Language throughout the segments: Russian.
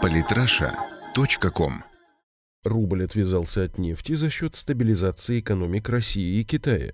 Политраша.ком Рубль отвязался от нефти за счет стабилизации экономик России и Китая.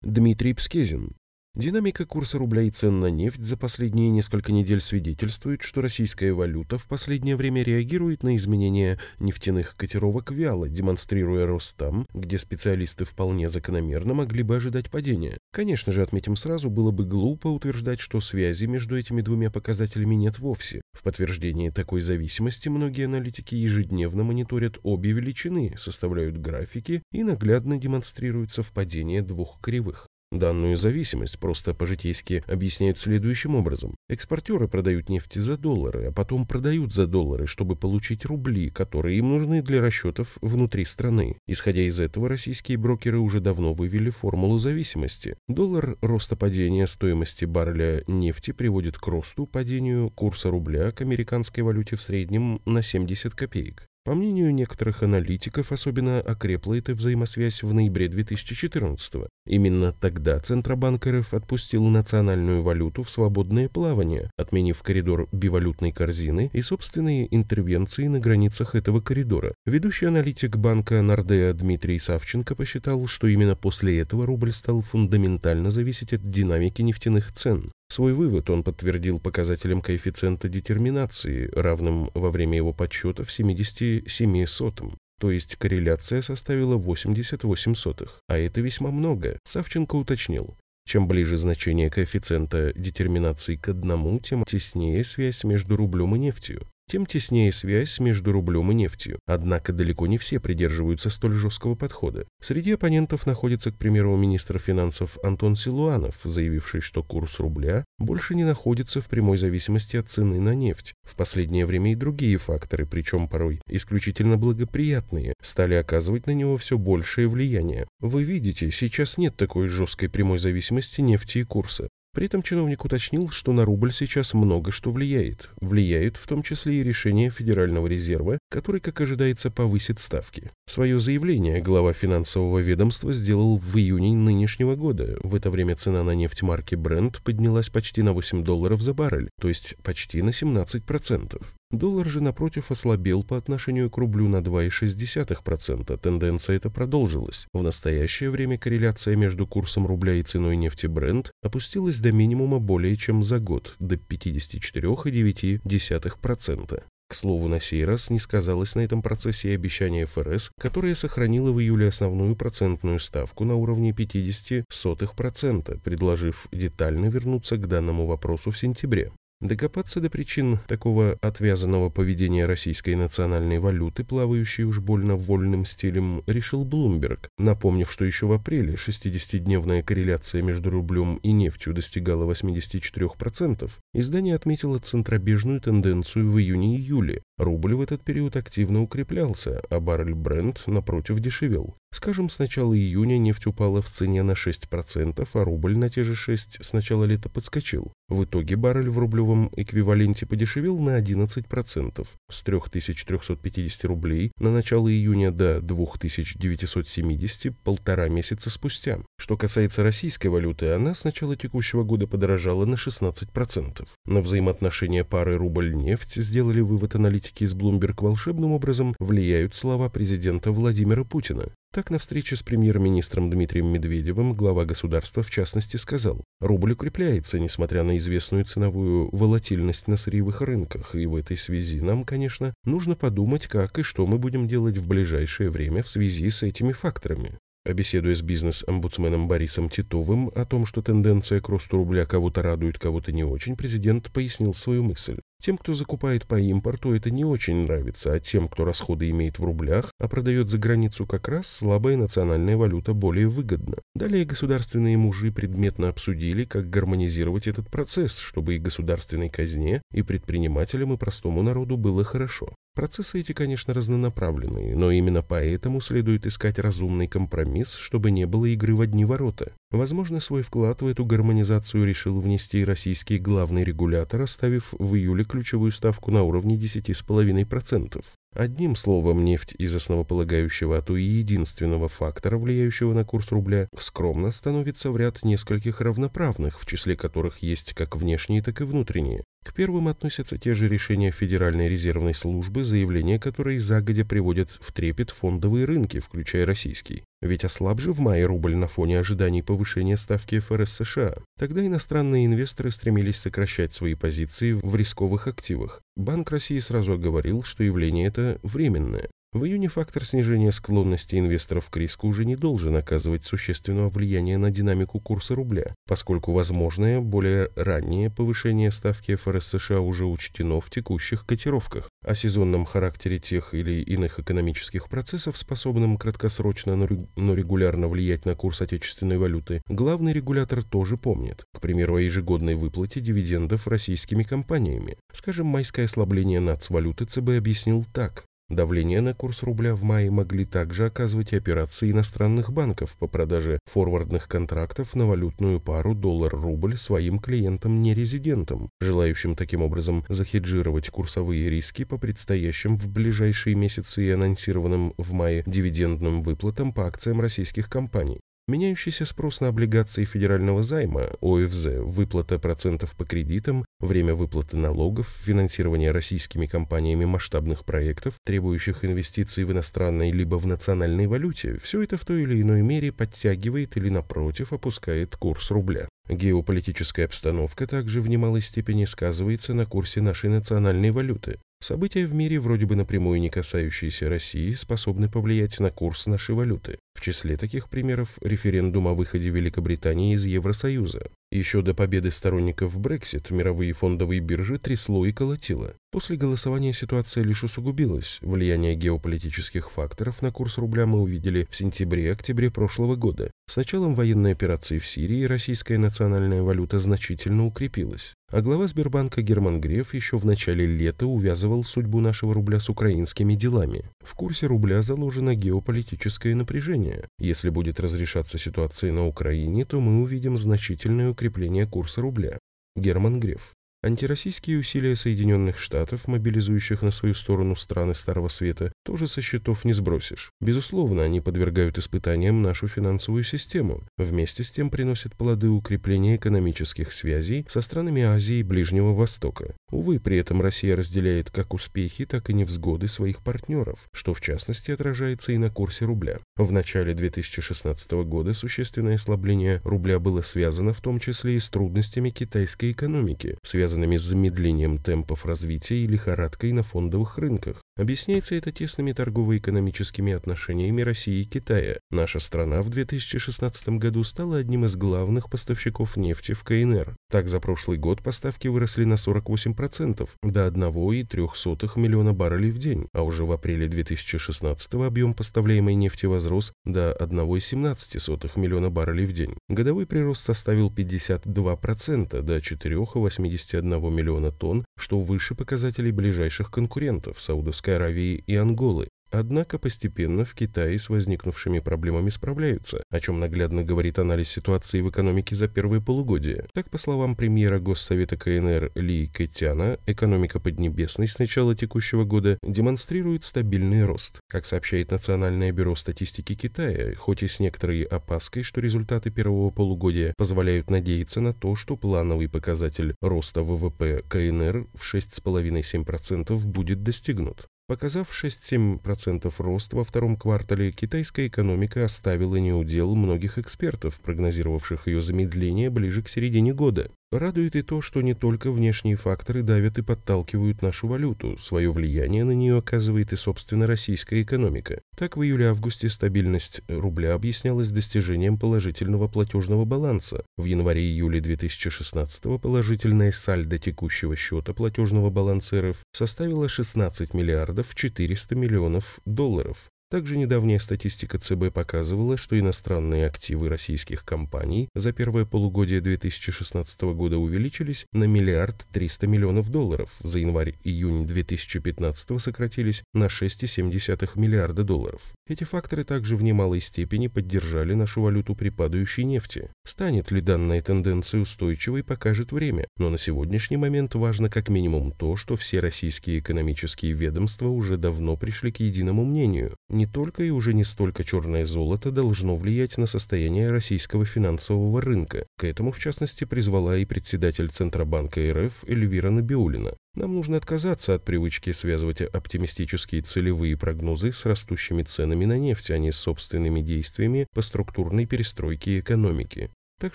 Дмитрий Пскезин, Динамика курса рубля и цен на нефть за последние несколько недель свидетельствует, что российская валюта в последнее время реагирует на изменения нефтяных котировок вяло, демонстрируя рост там, где специалисты вполне закономерно могли бы ожидать падения. Конечно же, отметим сразу, было бы глупо утверждать, что связи между этими двумя показателями нет вовсе. В подтверждении такой зависимости многие аналитики ежедневно мониторят обе величины, составляют графики и наглядно демонстрируют совпадение двух кривых. Данную зависимость просто по-житейски объясняют следующим образом. Экспортеры продают нефть за доллары, а потом продают за доллары, чтобы получить рубли, которые им нужны для расчетов внутри страны. Исходя из этого, российские брокеры уже давно вывели формулу зависимости. Доллар роста падения стоимости барреля нефти приводит к росту падению курса рубля к американской валюте в среднем на 70 копеек. По мнению некоторых аналитиков, особенно окрепла эта взаимосвязь в ноябре 2014 -го. Именно тогда Центробанк РФ отпустил национальную валюту в свободное плавание, отменив коридор бивалютной корзины и собственные интервенции на границах этого коридора. Ведущий аналитик банка Нордеа Дмитрий Савченко посчитал, что именно после этого рубль стал фундаментально зависеть от динамики нефтяных цен. Свой вывод он подтвердил показателем коэффициента детерминации, равным во время его подсчетов 77 сотым. То есть корреляция составила 88 сотых. А это весьма много, Савченко уточнил. Чем ближе значение коэффициента детерминации к одному, тем теснее связь между рублем и нефтью тем теснее связь между рублем и нефтью. Однако далеко не все придерживаются столь жесткого подхода. Среди оппонентов находится, к примеру, министр финансов Антон Силуанов, заявивший, что курс рубля больше не находится в прямой зависимости от цены на нефть. В последнее время и другие факторы, причем порой исключительно благоприятные, стали оказывать на него все большее влияние. Вы видите, сейчас нет такой жесткой прямой зависимости нефти и курса. При этом чиновник уточнил, что на рубль сейчас много что влияет. Влияют в том числе и решения Федерального резерва, который, как ожидается, повысит ставки. Свое заявление глава финансового ведомства сделал в июне нынешнего года. В это время цена на нефть марки Brent поднялась почти на 8 долларов за баррель, то есть почти на 17%. Доллар же, напротив, ослабел по отношению к рублю на 2,6%. Тенденция эта продолжилась. В настоящее время корреляция между курсом рубля и ценой нефти Brent опустилась до минимума более чем за год, до 54,9%. К слову, на сей раз не сказалось на этом процессе и обещание ФРС, которое сохранило в июле основную процентную ставку на уровне 0,50%, предложив детально вернуться к данному вопросу в сентябре. Докопаться до причин такого отвязанного поведения российской национальной валюты, плавающей уж больно вольным стилем, решил Блумберг, напомнив, что еще в апреле 60-дневная корреляция между рублем и нефтью достигала 84%, издание отметило центробежную тенденцию в июне-июле. Рубль в этот период активно укреплялся, а баррель Брент, напротив, дешевел. Скажем, с начала июня нефть упала в цене на 6%, а рубль на те же 6% с начала лета подскочил. В итоге баррель в рублевом эквиваленте подешевел на 11%, с 3350 рублей на начало июня до 2970 полтора месяца спустя. Что касается российской валюты, она с начала текущего года подорожала на 16%. На взаимоотношения пары рубль-нефть сделали вывод аналитики из Bloomberg волшебным образом влияют слова президента Владимира Путина. Так, на встрече с премьер-министром Дмитрием Медведевым глава государства в частности сказал, рубль укрепляется, несмотря на известную ценовую волатильность на сырьевых рынках, и в этой связи нам, конечно, нужно подумать, как и что мы будем делать в ближайшее время в связи с этими факторами. А беседуя с бизнес-омбудсменом Борисом Титовым о том, что тенденция к росту рубля кого-то радует, кого-то не очень, президент пояснил свою мысль. Тем, кто закупает по импорту, это не очень нравится, а тем, кто расходы имеет в рублях, а продает за границу как раз, слабая национальная валюта более выгодна. Далее государственные мужи предметно обсудили, как гармонизировать этот процесс, чтобы и государственной казне, и предпринимателям, и простому народу было хорошо. Процессы эти, конечно, разнонаправленные, но именно поэтому следует искать разумный компромисс, чтобы не было игры в одни ворота. Возможно, свой вклад в эту гармонизацию решил внести российский главный регулятор, оставив в июле ключевую ставку на уровне 10,5%. Одним словом, нефть из основополагающего, а то и единственного фактора, влияющего на курс рубля, скромно становится в ряд нескольких равноправных, в числе которых есть как внешние, так и внутренние. К первым относятся те же решения Федеральной резервной службы, заявления которой загодя приводят в трепет фондовые рынки, включая российский. Ведь ослаб же в мае рубль на фоне ожиданий повышения ставки ФРС США. Тогда иностранные инвесторы стремились сокращать свои позиции в рисковых активах. Банк России сразу оговорил, что явление это временное. В июне фактор снижения склонности инвесторов к риску уже не должен оказывать существенного влияния на динамику курса рубля, поскольку возможное более раннее повышение ставки ФРС США уже учтено в текущих котировках. О сезонном характере тех или иных экономических процессов, способным краткосрочно, но регулярно влиять на курс отечественной валюты, главный регулятор тоже помнит. К примеру, о ежегодной выплате дивидендов российскими компаниями. Скажем, майское ослабление нацвалюты ЦБ объяснил так. Давление на курс рубля в мае могли также оказывать операции иностранных банков по продаже форвардных контрактов на валютную пару доллар-рубль своим клиентам-нерезидентам, желающим таким образом захеджировать курсовые риски по предстоящим в ближайшие месяцы и анонсированным в мае дивидендным выплатам по акциям российских компаний. Меняющийся спрос на облигации федерального займа, ОФЗ, выплата процентов по кредитам, время выплаты налогов, финансирование российскими компаниями масштабных проектов, требующих инвестиций в иностранной либо в национальной валюте, все это в той или иной мере подтягивает или, напротив, опускает курс рубля. Геополитическая обстановка также в немалой степени сказывается на курсе нашей национальной валюты. События в мире, вроде бы напрямую не касающиеся России, способны повлиять на курс нашей валюты. В числе таких примеров референдум о выходе Великобритании из Евросоюза. Еще до победы сторонников Брексит мировые фондовые биржи трясло и колотило. После голосования ситуация лишь усугубилась. Влияние геополитических факторов на курс рубля мы увидели в сентябре-октябре прошлого года. С началом военной операции в Сирии российская национальная валюта значительно укрепилась. А глава Сбербанка Герман Греф еще в начале лета увязывал судьбу нашего рубля с украинскими делами. В курсе рубля заложено геополитическое напряжение. Если будет разрешаться ситуация на Украине, то мы увидим значительное укрепление курса рубля. Герман Греф. Антироссийские усилия Соединенных Штатов, мобилизующих на свою сторону страны Старого Света, тоже со счетов не сбросишь. Безусловно, они подвергают испытаниям нашу финансовую систему. Вместе с тем приносят плоды укрепления экономических связей со странами Азии и Ближнего Востока. Увы, при этом Россия разделяет как успехи, так и невзгоды своих партнеров, что в частности отражается и на курсе рубля. В начале 2016 года существенное ослабление рубля было связано в том числе и с трудностями китайской экономики, связанными связанными с замедлением темпов развития и лихорадкой на фондовых рынках. Объясняется это тесными торгово-экономическими отношениями России и Китая. Наша страна в 2016 году стала одним из главных поставщиков нефти в КНР. Так, за прошлый год поставки выросли на 48%, до 1,3 миллиона баррелей в день, а уже в апреле 2016 объем поставляемой нефти возрос до 1,17 миллиона баррелей в день. Годовой прирост составил 52% до 4,81 миллиона тонн, что выше показателей ближайших конкурентов Саудовской Саудовской Аравии и Анголы. Однако постепенно в Китае с возникнувшими проблемами справляются, о чем наглядно говорит анализ ситуации в экономике за первые полугодия. Так, по словам премьера Госсовета КНР Ли Кэтяна, экономика Поднебесной с начала текущего года демонстрирует стабильный рост. Как сообщает Национальное бюро статистики Китая, хоть и с некоторой опаской, что результаты первого полугодия позволяют надеяться на то, что плановый показатель роста ВВП КНР в 6,5-7% будет достигнут. Показав 6-7% рост во втором квартале, китайская экономика оставила неудел многих экспертов, прогнозировавших ее замедление ближе к середине года. Радует и то, что не только внешние факторы давят и подталкивают нашу валюту, свое влияние на нее оказывает и собственно российская экономика. Так в июле-августе стабильность рубля объяснялась достижением положительного платежного баланса. В январе-июле 2016 положительная сальдо текущего счета платежного баланса РФ составила 16 миллиардов 400 миллионов долларов. Также недавняя статистика ЦБ показывала, что иностранные активы российских компаний за первое полугодие 2016 года увеличились на миллиард 300 миллионов долларов, за январь-июнь 2015 сократились на 6,7 миллиарда долларов. Эти факторы также в немалой степени поддержали нашу валюту при падающей нефти. Станет ли данная тенденция устойчивой, покажет время, но на сегодняшний момент важно как минимум то, что все российские экономические ведомства уже давно пришли к единому мнению – не только и уже не столько черное золото должно влиять на состояние российского финансового рынка. К этому, в частности, призвала и председатель Центробанка РФ Эльвира Набиулина. Нам нужно отказаться от привычки связывать оптимистические целевые прогнозы с растущими ценами на нефть, а не с собственными действиями по структурной перестройке экономики. Так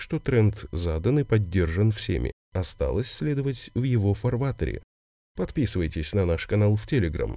что тренд задан и поддержан всеми. Осталось следовать в его фарватере. Подписывайтесь на наш канал в Телеграм.